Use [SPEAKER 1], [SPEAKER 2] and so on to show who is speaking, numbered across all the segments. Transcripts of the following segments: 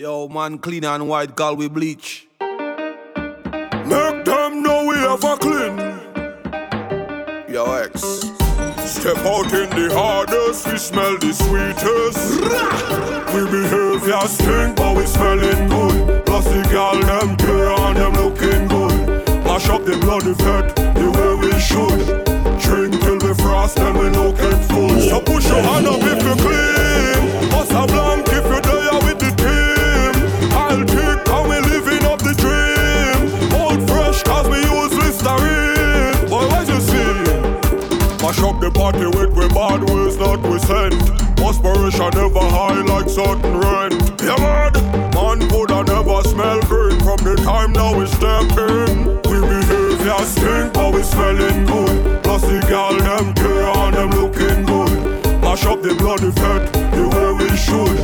[SPEAKER 1] Yo, man, clean and white girl we bleach.
[SPEAKER 2] Make them know we have a clean.
[SPEAKER 1] Yo, ex.
[SPEAKER 2] Step out in the hardest, we smell the sweetest. we behave as stink, but we smelling good. Plus the girl, them care and them looking good. Mash up the bloody fat the way we should. Drink till we frost and we no get full. So push your hand up if you clean. Us a blind. party with we bad ways that we send. Aspiration never high like certain rent. Yeah, man, man coulda never smell green from the time now we step in. We behave yeah stink, but we smelling good. Plus the gal them care and them looking good. Mash up the bloody fat the way we should.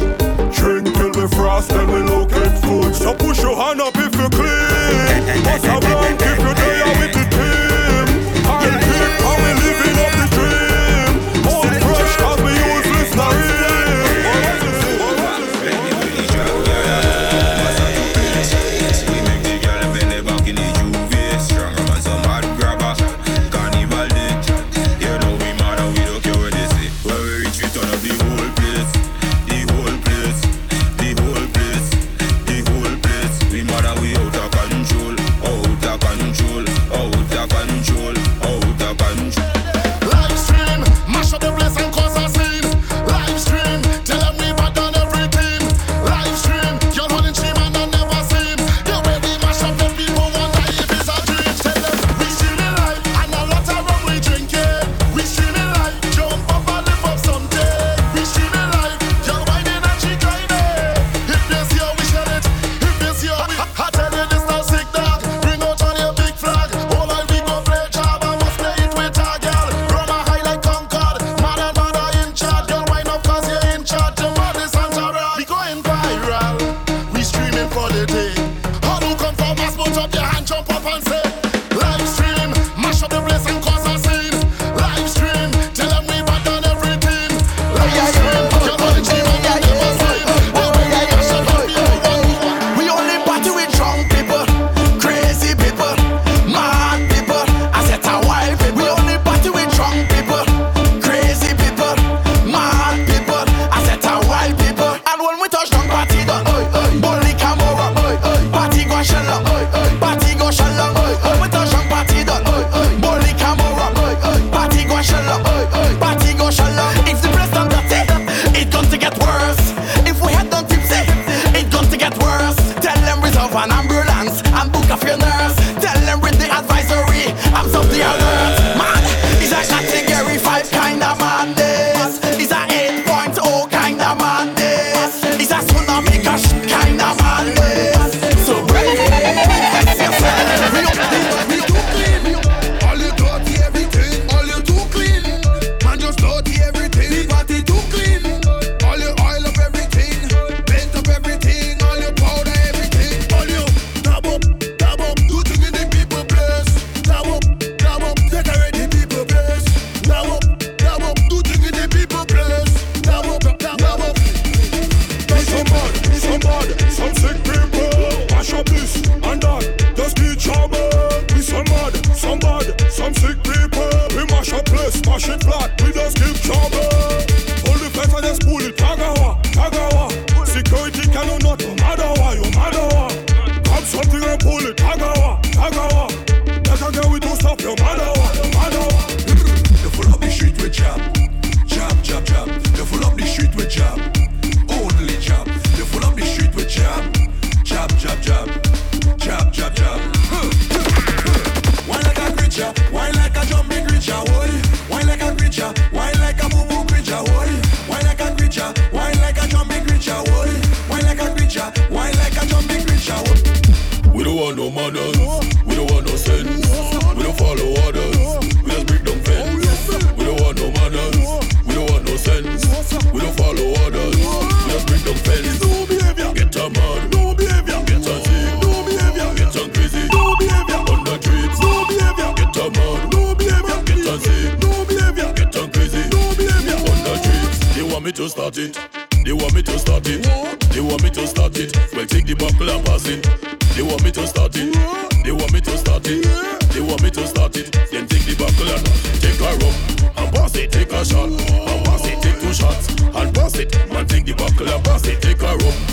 [SPEAKER 2] Drink till we frost, and we locate food. So push your hand up if you clean. Pass around if you dare with the
[SPEAKER 3] Man,
[SPEAKER 4] take the buckle and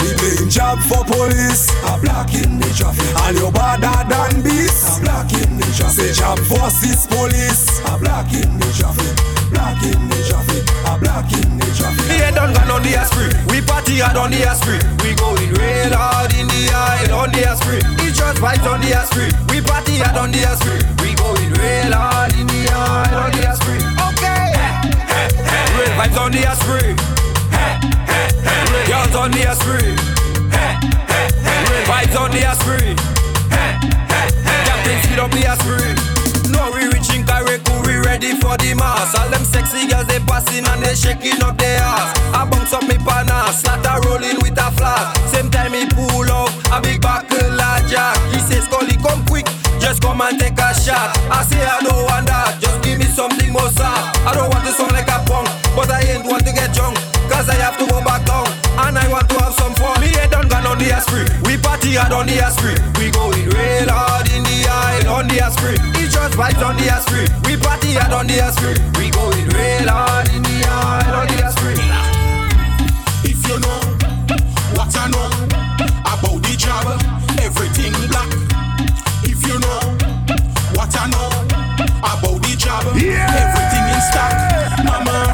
[SPEAKER 4] the
[SPEAKER 2] traffic. Job for police. A black in the traffic. All you better than this. A black in the traffic. Say job forces police. A black in the traffic. Black in the traffic. A black in the traffic.
[SPEAKER 3] We ain't done gone on the street. We party hard on the street. We going real hard in the aisle on the street. It's just vibes on the street. We party hard on the street. We going real hard in the aisle on the street. Okay. Real vibes on the street. Girls on the. Real vibes on the street. Captain speed up the street. No, we reaching Kareku, we ready for the mass. All them sexy girls they passing and they shaking up their ass. I bounce up me pana, slaughter rolling with a flask. Same time he pull up a big buckle of jack. He says, Scully, come quick, just come and take a shot. I say I don't want that, just give me something more soft. I don't want to sound like a punk, but I ain't want to get drunk. Cause I have to go back down And I want to have some fun. Me ain't done gone on the street We party hard on the street We going real hard in the aisle on the street It's just vibes on the street We party hard on the street We going real hard in the aisle on the street
[SPEAKER 4] If you know what I know about the job, everything black. If you know what I know about the job, everything in stock. Mama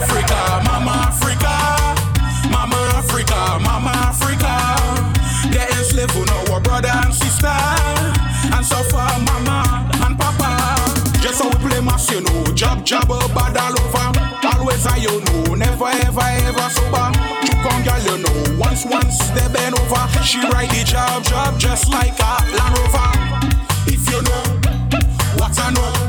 [SPEAKER 4] job bad all over. Always I you know, never ever ever sober. You come girl, you know, once once they bend over. She ride the job job just like a Land Rover. If you know what I know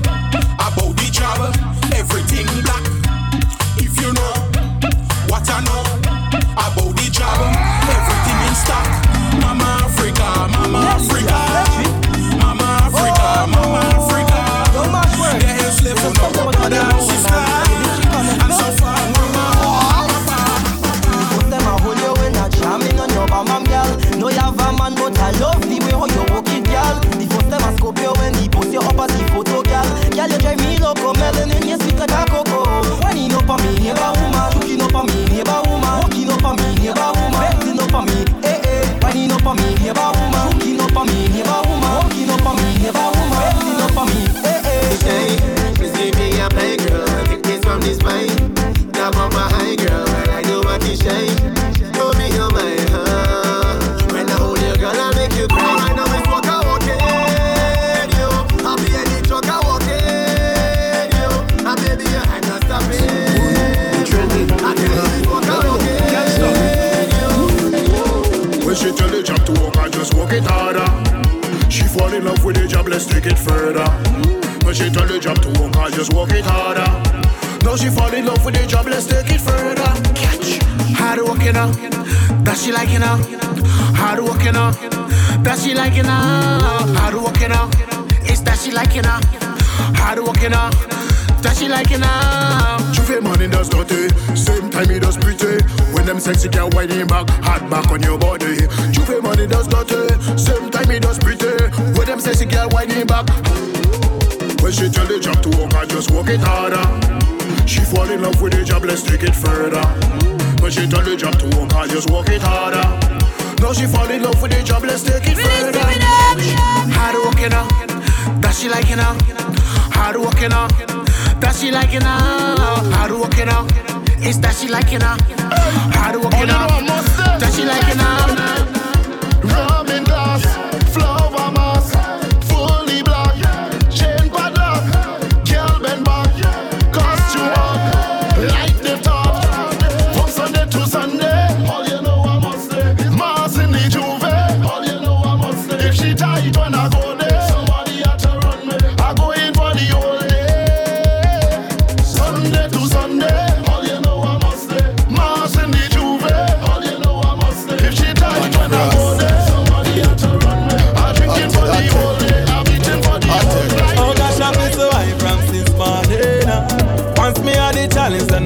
[SPEAKER 5] let's take it further. But she tell the job to work, I just work it harder. Now she fall in love with the job, let's take it further. Catch. Hard working out, that she liking out. Hard working out, that she liking out. Hard working out, it's that she liking out. Hard working out. That she liking now. She feel money does dirty, same time he does pretty. When them sexy girl whining back, hard back on your body. She feel money does dirty, same time sexy girl whining back. When she tell the job to work, I just work it harder. She fall in love with the job, let's take it further. When she tell the job to work, I just work it harder. Now she fall in love with the job, let's take it really further. Hard working up, that she liking up. Hard working up, that she liking up. Hard working up, it's that she liking up. Hard working up, that she liking
[SPEAKER 6] up.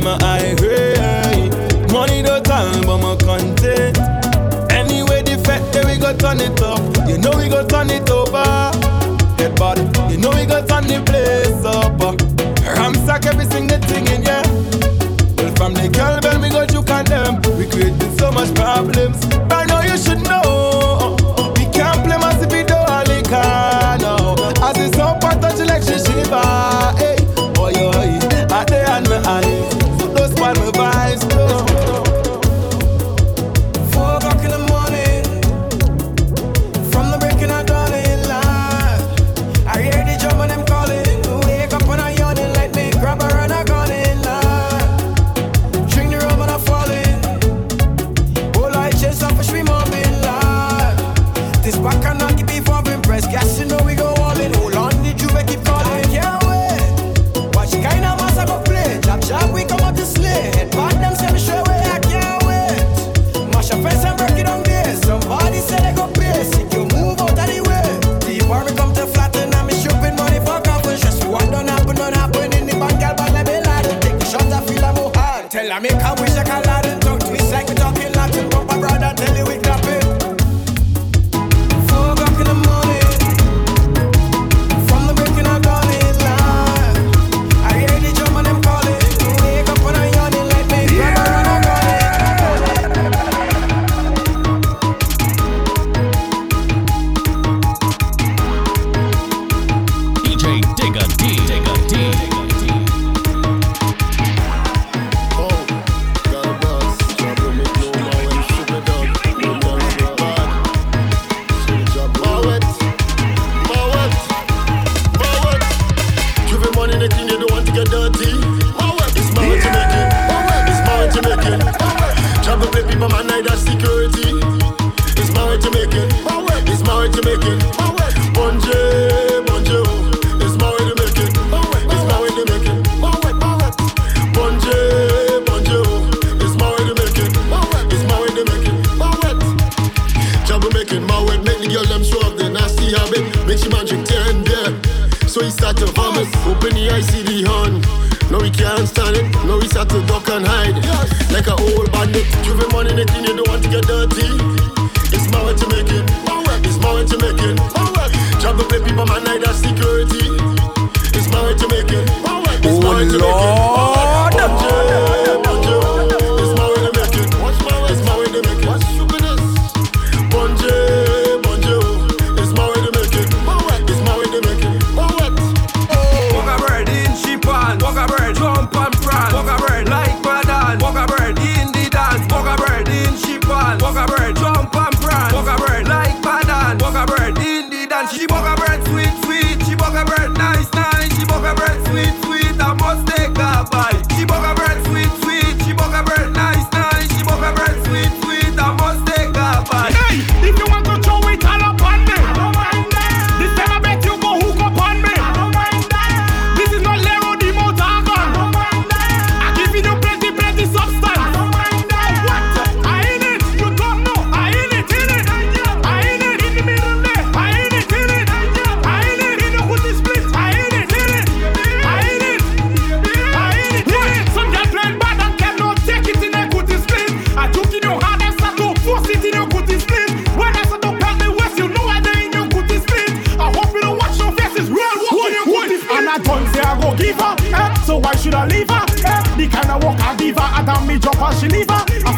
[SPEAKER 6] my eye gray. Money no time, but my content. Anyway, the fact that we go turn it up, you know we go turn it over. Head body, you know we go turn the place up. Ramsack every single thing in yeah. Well, from the girl, when we go you condemn, we created so much problems.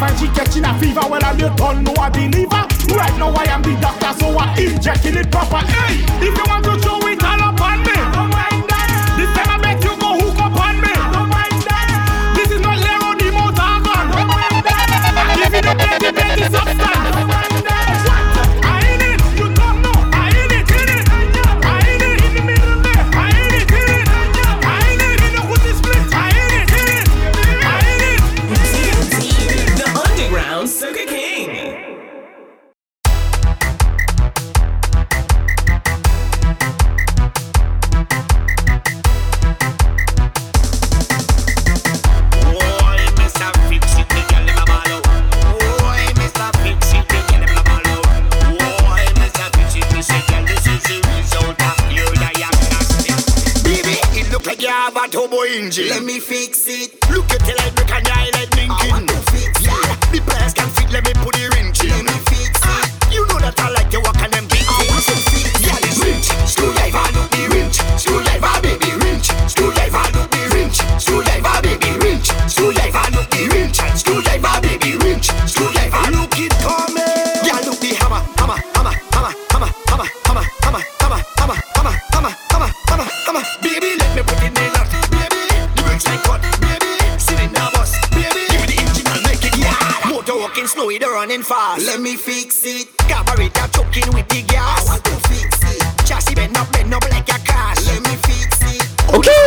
[SPEAKER 7] find she catching a fever. Well, I don't know I believer. Right now I am the doctor, so I injecting it proper. Hey, if
[SPEAKER 8] you want to
[SPEAKER 9] show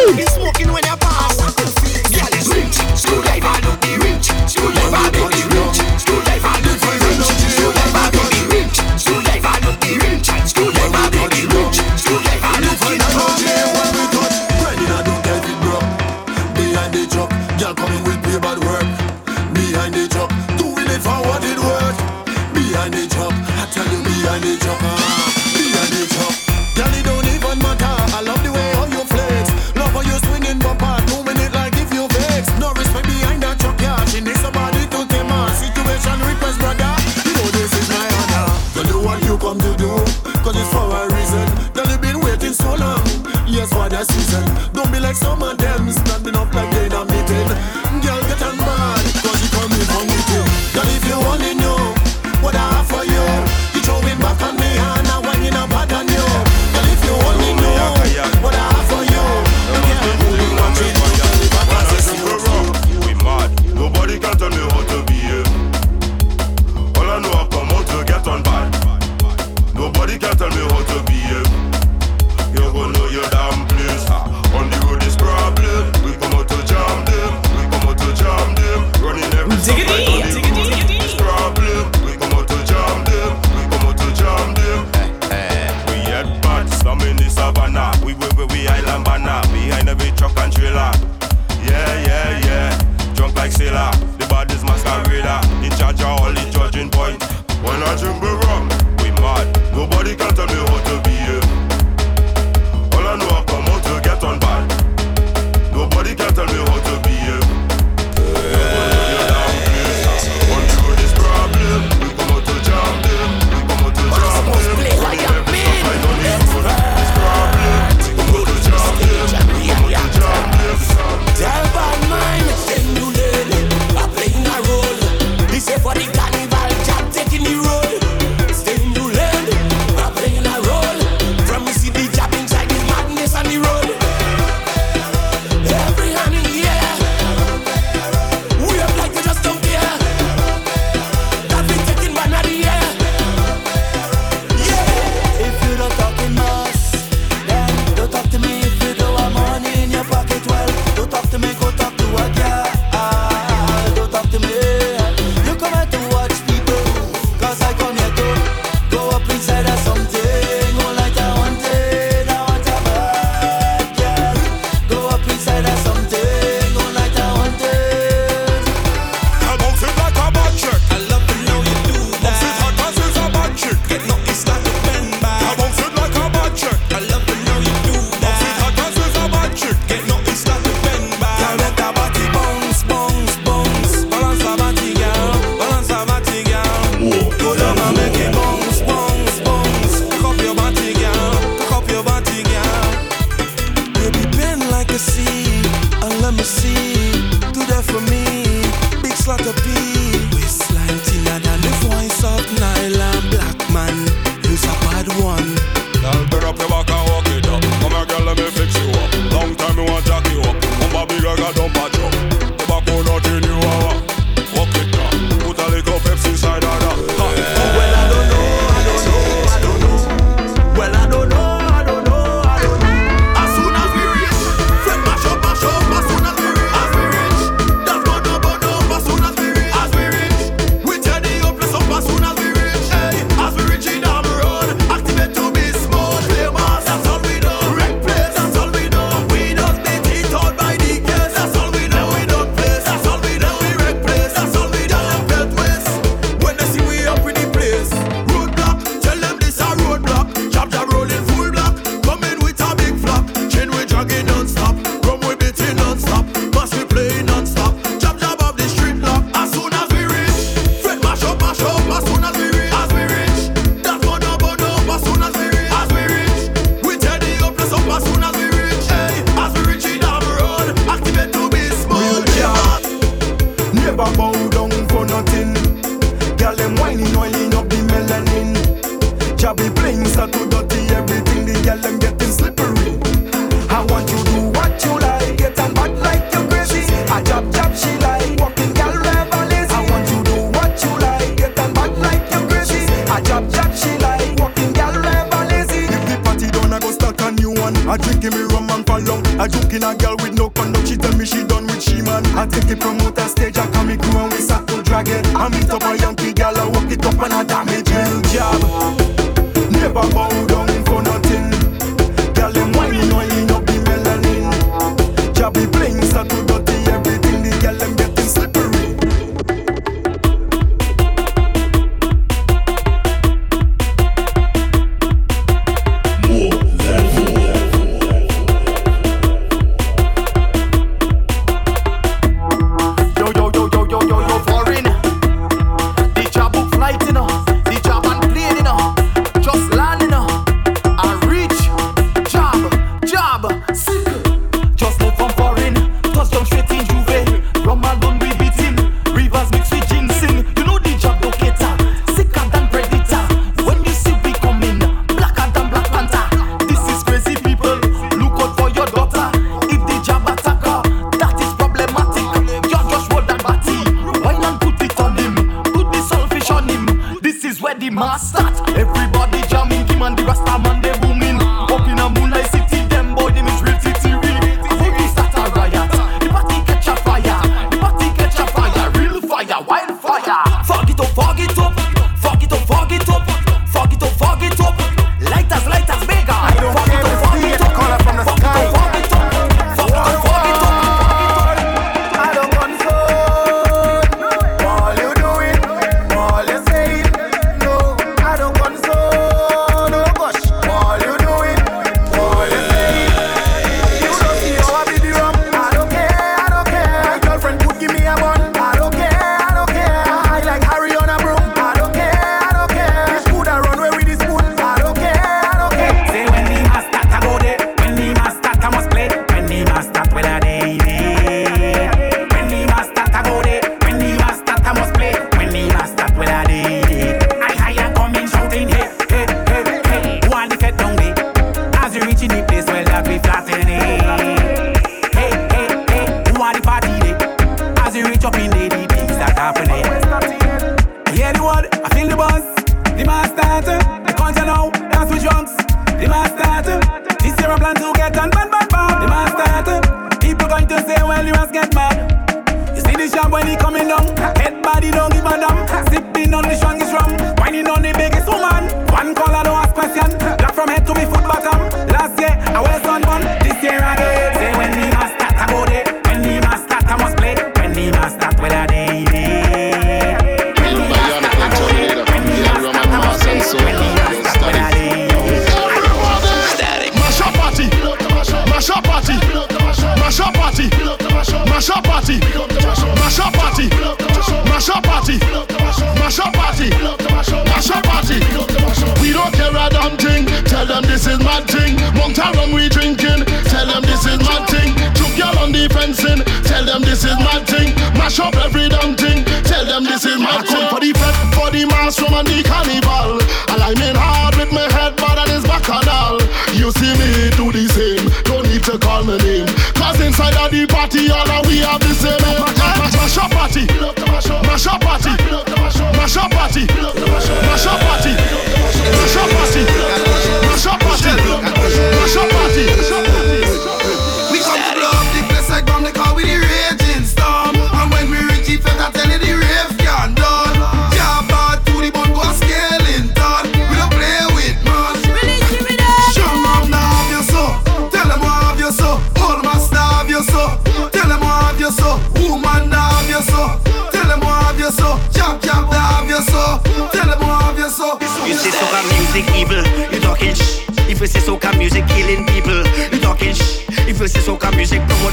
[SPEAKER 10] Woo!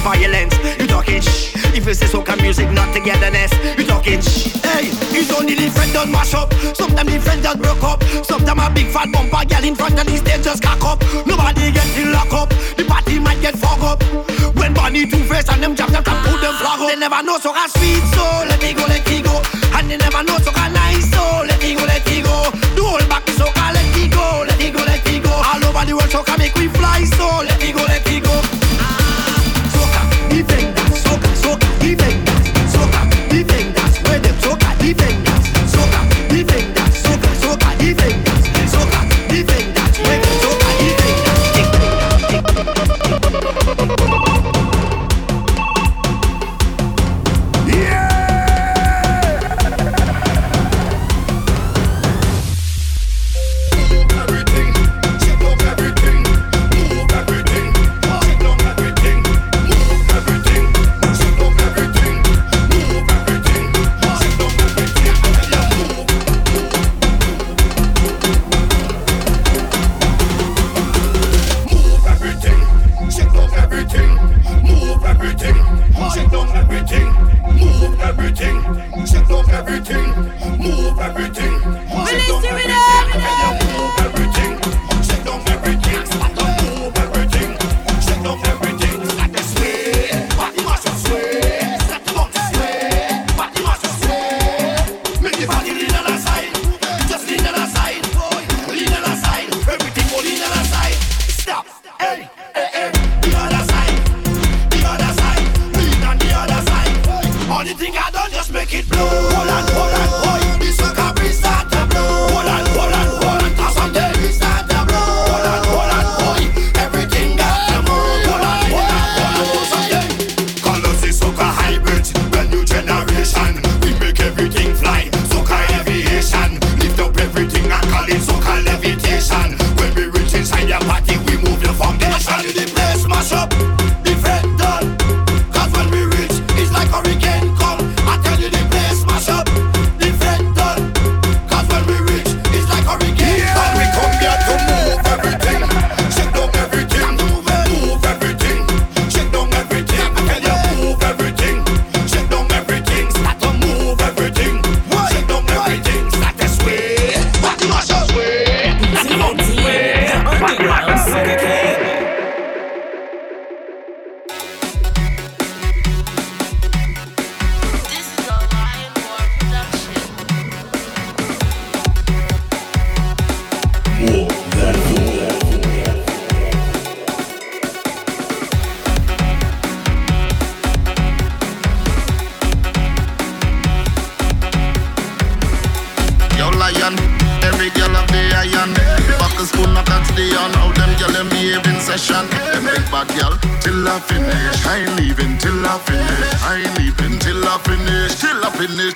[SPEAKER 10] violence. You talking shh. If you say soca music, not togetherness. You talking shh. Hey, it's only the friend that mash up. Sometimes the friend that broke up. Sometimes a big fat bumper girl in front of the stage just cock up. Nobody getting locked up. The party might get fog up. When Bonnie Two Face and them jump, them can pull them flag up. They never know soca sweet, so let me go, let me go. And they never know soca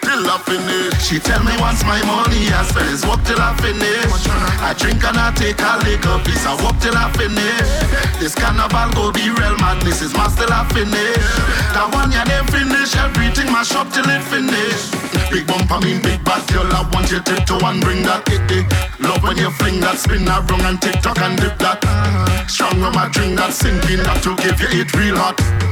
[SPEAKER 6] Till I finish She tell me once my money I spend is work till I finish I drink and I take a liquor piece I work till I finish This carnival go be real madness Is mass till I finish That one ya them finish Everything mash up till it finish Big bump, I mean big bad girl. I want you to and bring that it, it. Love when you fling that, spin wrong and tick tock and dip that. Strong when I drink that, sinking that to give you it real hot.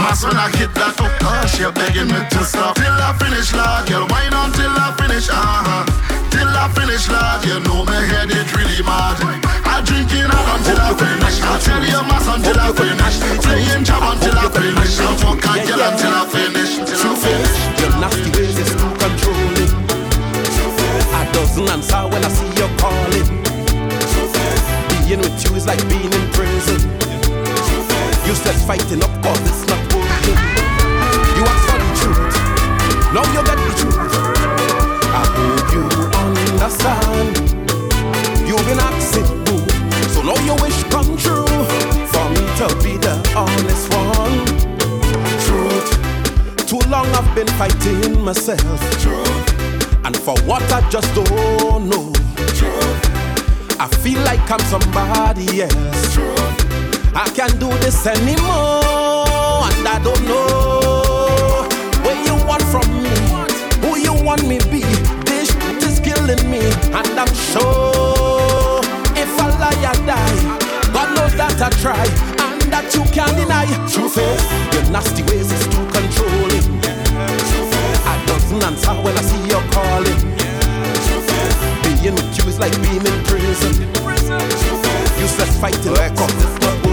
[SPEAKER 6] Mass when I hit that, oh gosh, you're begging me to stop. Till I finish, lad, girl, wine on till I finish, uh-huh. Till I finish, lad, you know my head it really mad. I drink in out until I finish. I tell you mass until I finish. Playing job until I finish. I fuck a girl until I finish. Till I finish.
[SPEAKER 11] Your nasty ways is too controlling. A dozen answer when I see you calling. Being with you is like being in prison. Useless fighting up it's not working. You ask for the truth, now you get the truth. I hope you understand. You've been asking boo, so now your wish come true. For me to be the honest one. Truth. Too long I've been fighting myself. Truth, And for what I just don't know. Truth, I feel like I'm somebody else. I can't do this anymore. And I don't know what you want from me. Who you want me be. This shit is killing me. And I'm sure if I lie, I die. God knows that I try. And that you can't deny. Truth is, your nasty ways is too controlling. I doesn't answer when I see you calling. Being with you is like being in prison. Useless fighting, cause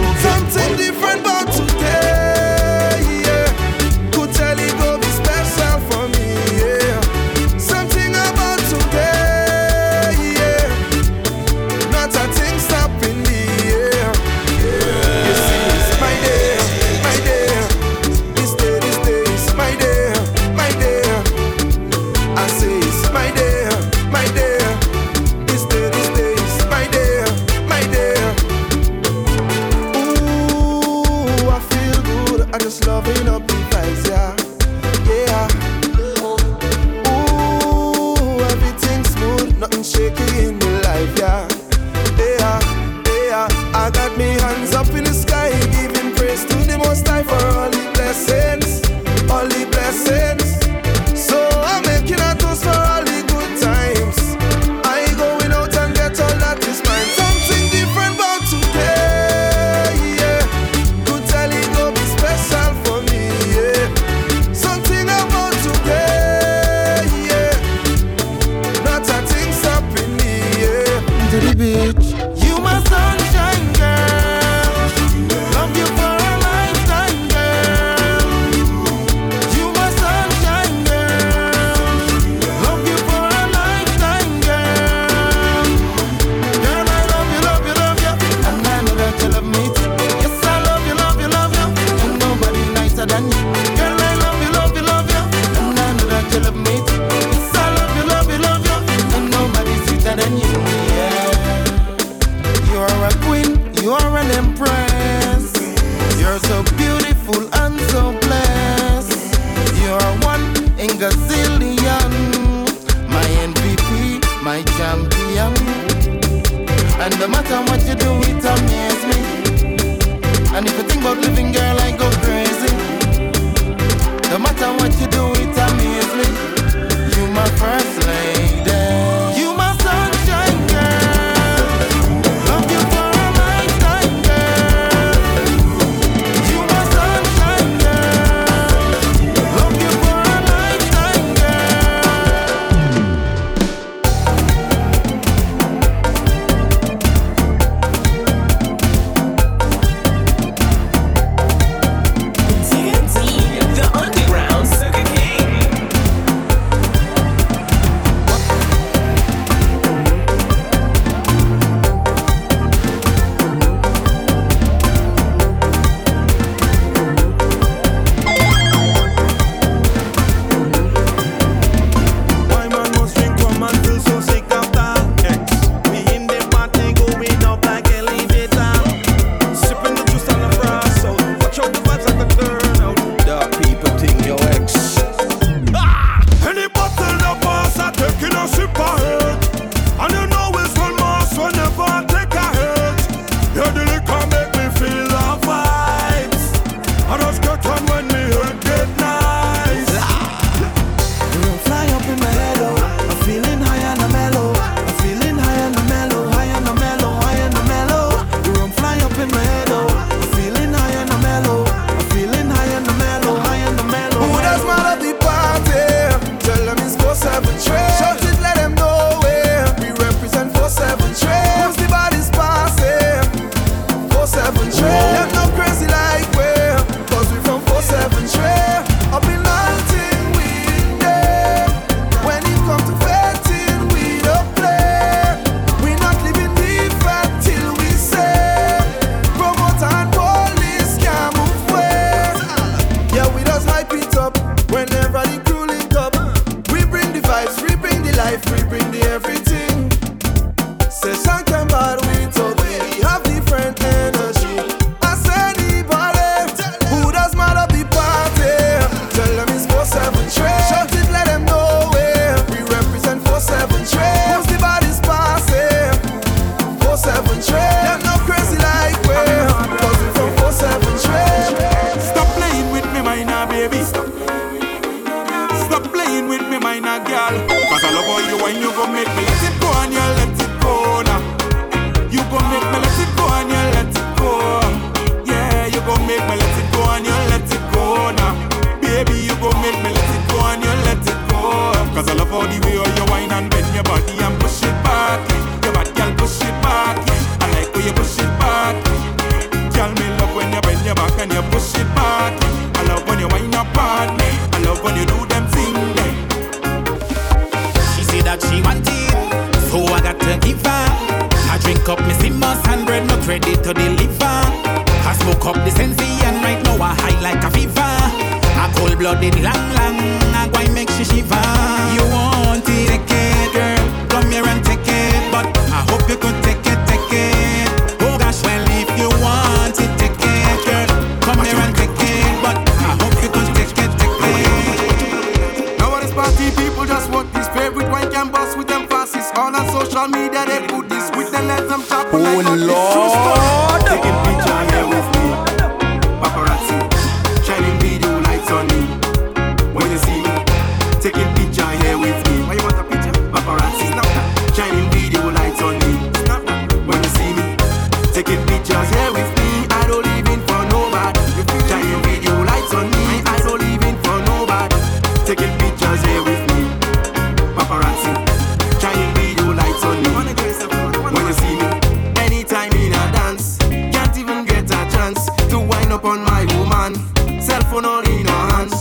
[SPEAKER 12] upon my
[SPEAKER 13] woman. Cell phone all in her hand.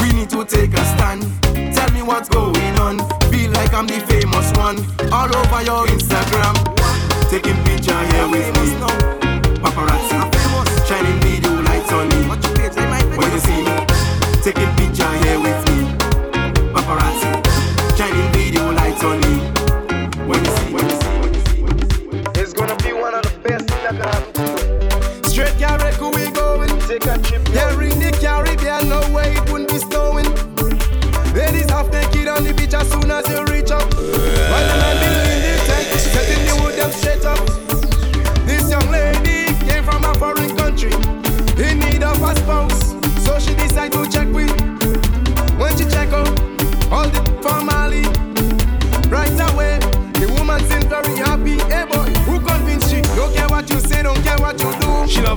[SPEAKER 13] We need to take a stand. Tell me what's going on. Feel like I'm the famous one. All over your Instagram. Taking picture here with me. Paparazzi.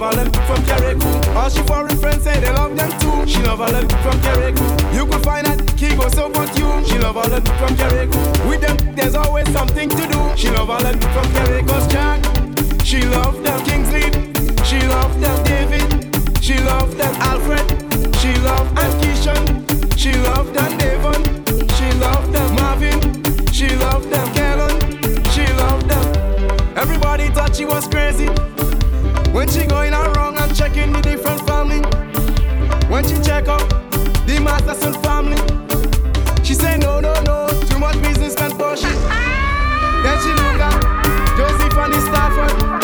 [SPEAKER 13] love never left from Jericho. All she foreign friends say they love them too. She love never left from Jericho. You could find that Kigo so but you. She love never left from Jericho. With them, there's always something to do. She love never left from Jericho's Jack. She loved them Kingsley. She loved them David. She loved them Alfred. She loved them Kishon. She loved them Devon. She loved them Marvin. She loved them Kellen. She loved them. Everybody thought she was crazy. When she going around and checking the different family. When she check up the Masterson family. She say no, no, no, too much business can push it. Then she look at Joseph and the Stafford.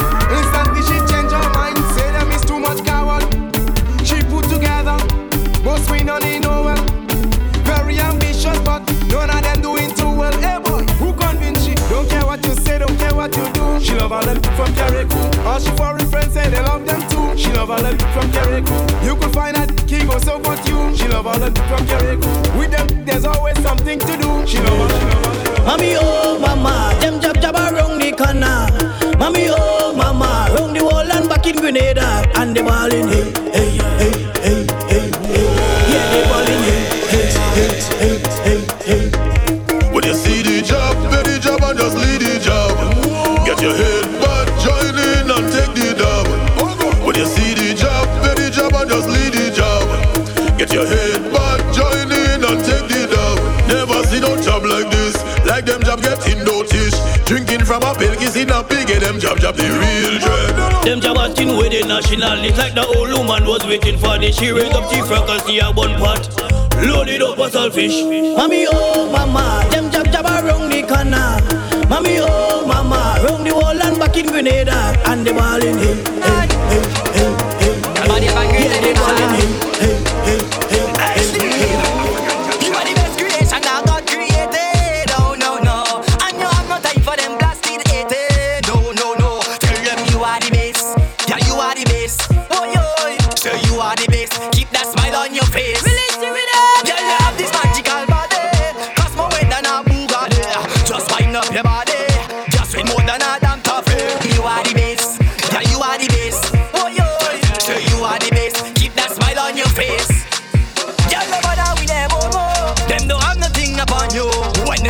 [SPEAKER 14] international. It's like the old woman was waiting for this. She raised up three freckles, she had one pot. Loaded up for selfish. Mommy, oh, mama, them jab jab around the corner. Mommy, oh, mama, round the wall and back in Grenada. And they balling him. Hey, hey, hey, hey. hey. Yeah,
[SPEAKER 10] they balling him.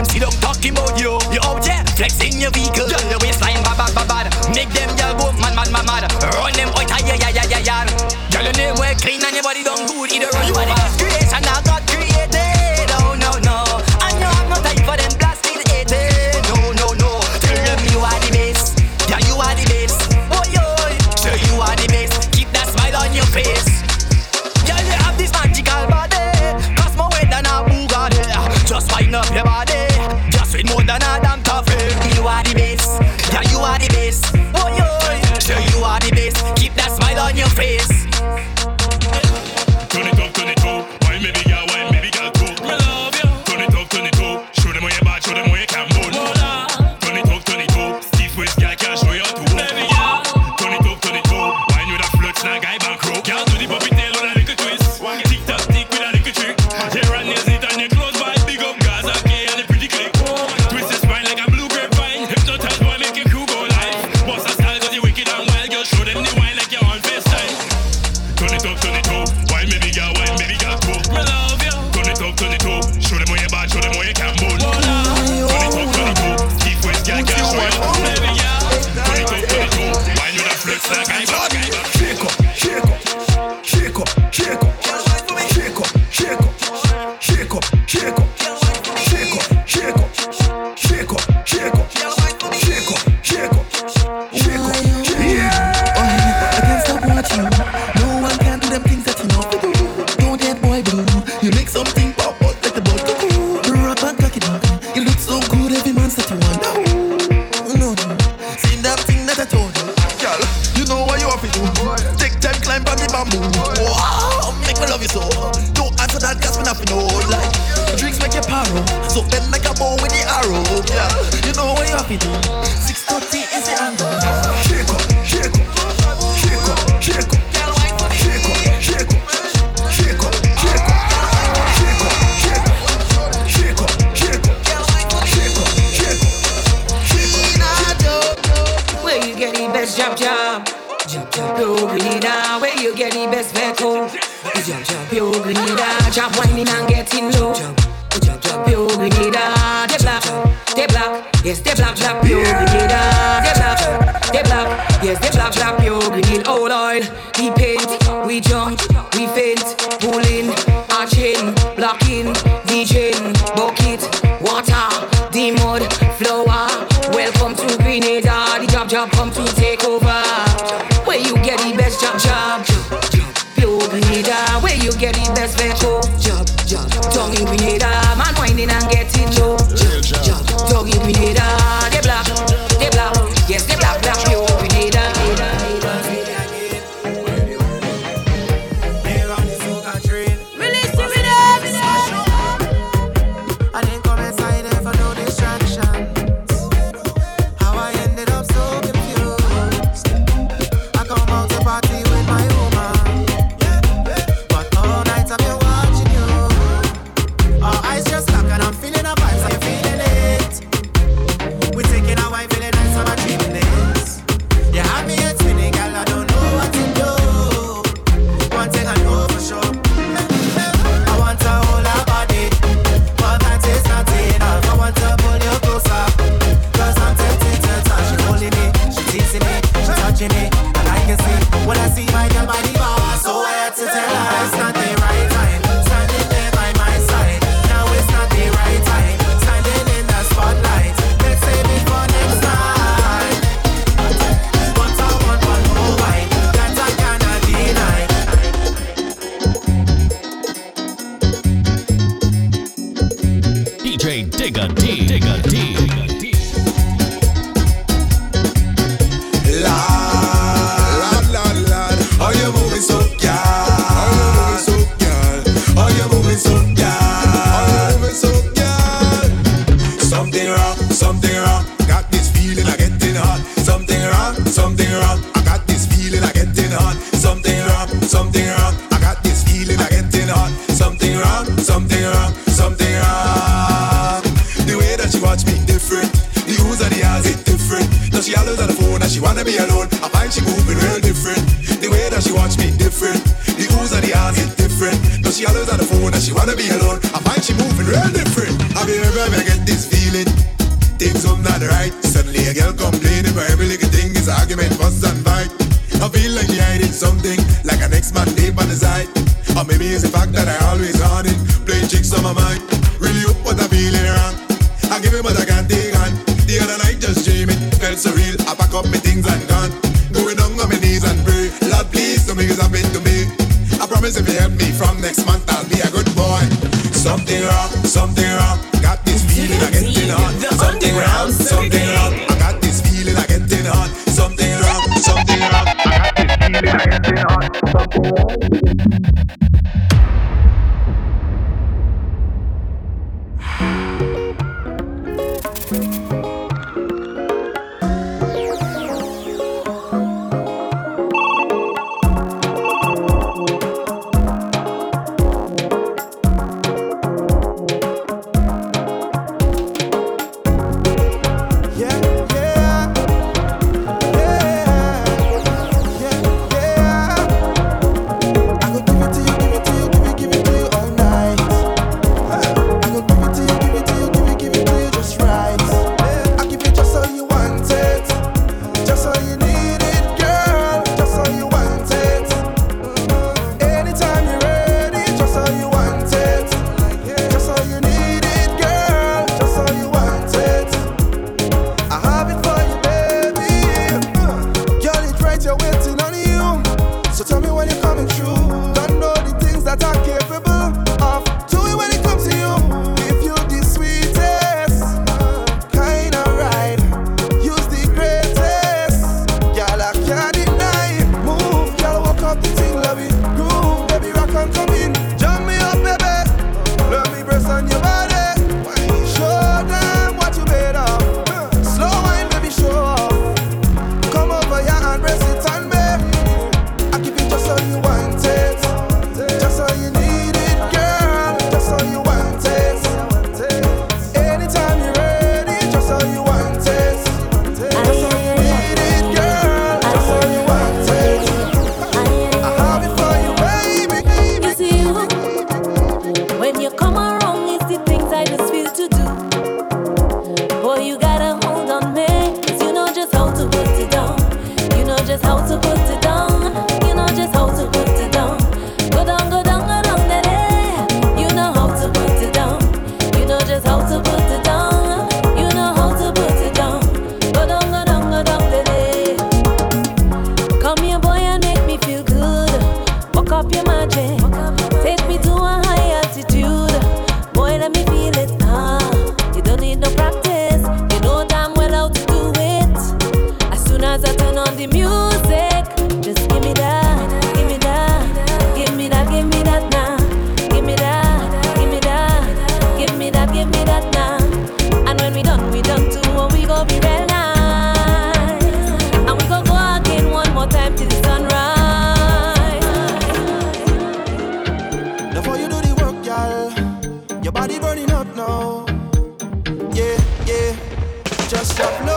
[SPEAKER 10] See them talking about you. You out there flexing your vehicle. Girl, your waistline bad bad bad bad. Make them girl go mad mad mad mad. Run them out
[SPEAKER 9] of here. Not right.
[SPEAKER 15] Suddenly a girl complaining for every little thing is argument, fuss and fight. I feel like she hiding something, like an ex-man deep on the side. Or maybe it's the fact that I always on it, playing tricks on my mind. Really hope what I'm feeling wrong. I give it but I can't take on. The other night just dreaming, felt so real. I pack up my things and gone. Going down on my knees and pray. Lord, please don't make this happen to me. I promise if you help me from next month, I'll be a good boy. Something wrong, something wrong. Got this feeling. Something wrong, something wrong. I got this feeling I'm getting on. Something wrong, something wrong. I got this feeling I'm getting on. Something wrong.
[SPEAKER 16] just love. No.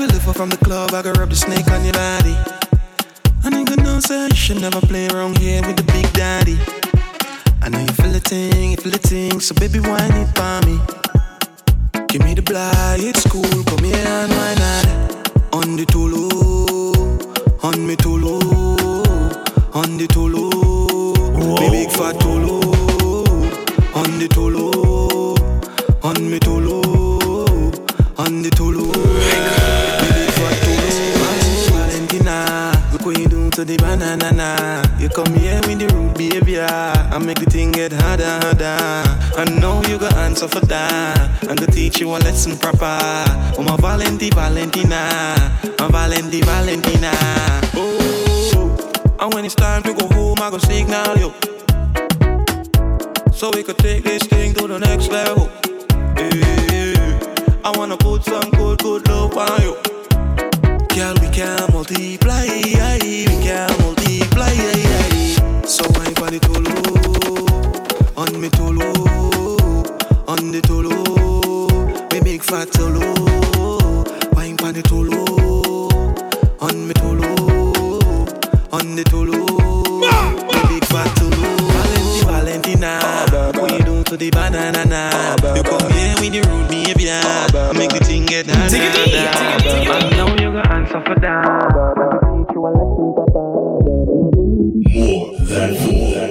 [SPEAKER 16] We live up from the club, I rub the snake on your body. A nigga know say you should never play around here with the big daddy. I know you feel the thing, you feel the thing, so baby wine it for me. Give me the blind, it's cool, come here and why not? On the tolo, on me tolo, on the tolo, me big fat tolo, on the tolo, You come here with the rude behavior. Ah. I make the thing get harder, harder. I know you got answer for that. I'm gonna teach you a lesson proper. Oh, my Valenti Valentina. My Valenti Valentina. Oh, and when it's time to go home, I go signal you. So we could take this thing to the next level. Yeah. I wanna put some good, good love on you. Girl, we can multiply, fat tolo. Wine on the tolo, on me tolo, on the tolo, me big fat tolo. Valenti, Valentina, what you do to the banana? nah? You come here with the rude behavior, make the thing get harder.
[SPEAKER 17] Take it deep, take it deep.
[SPEAKER 16] I know you got answer for that.
[SPEAKER 17] More than four.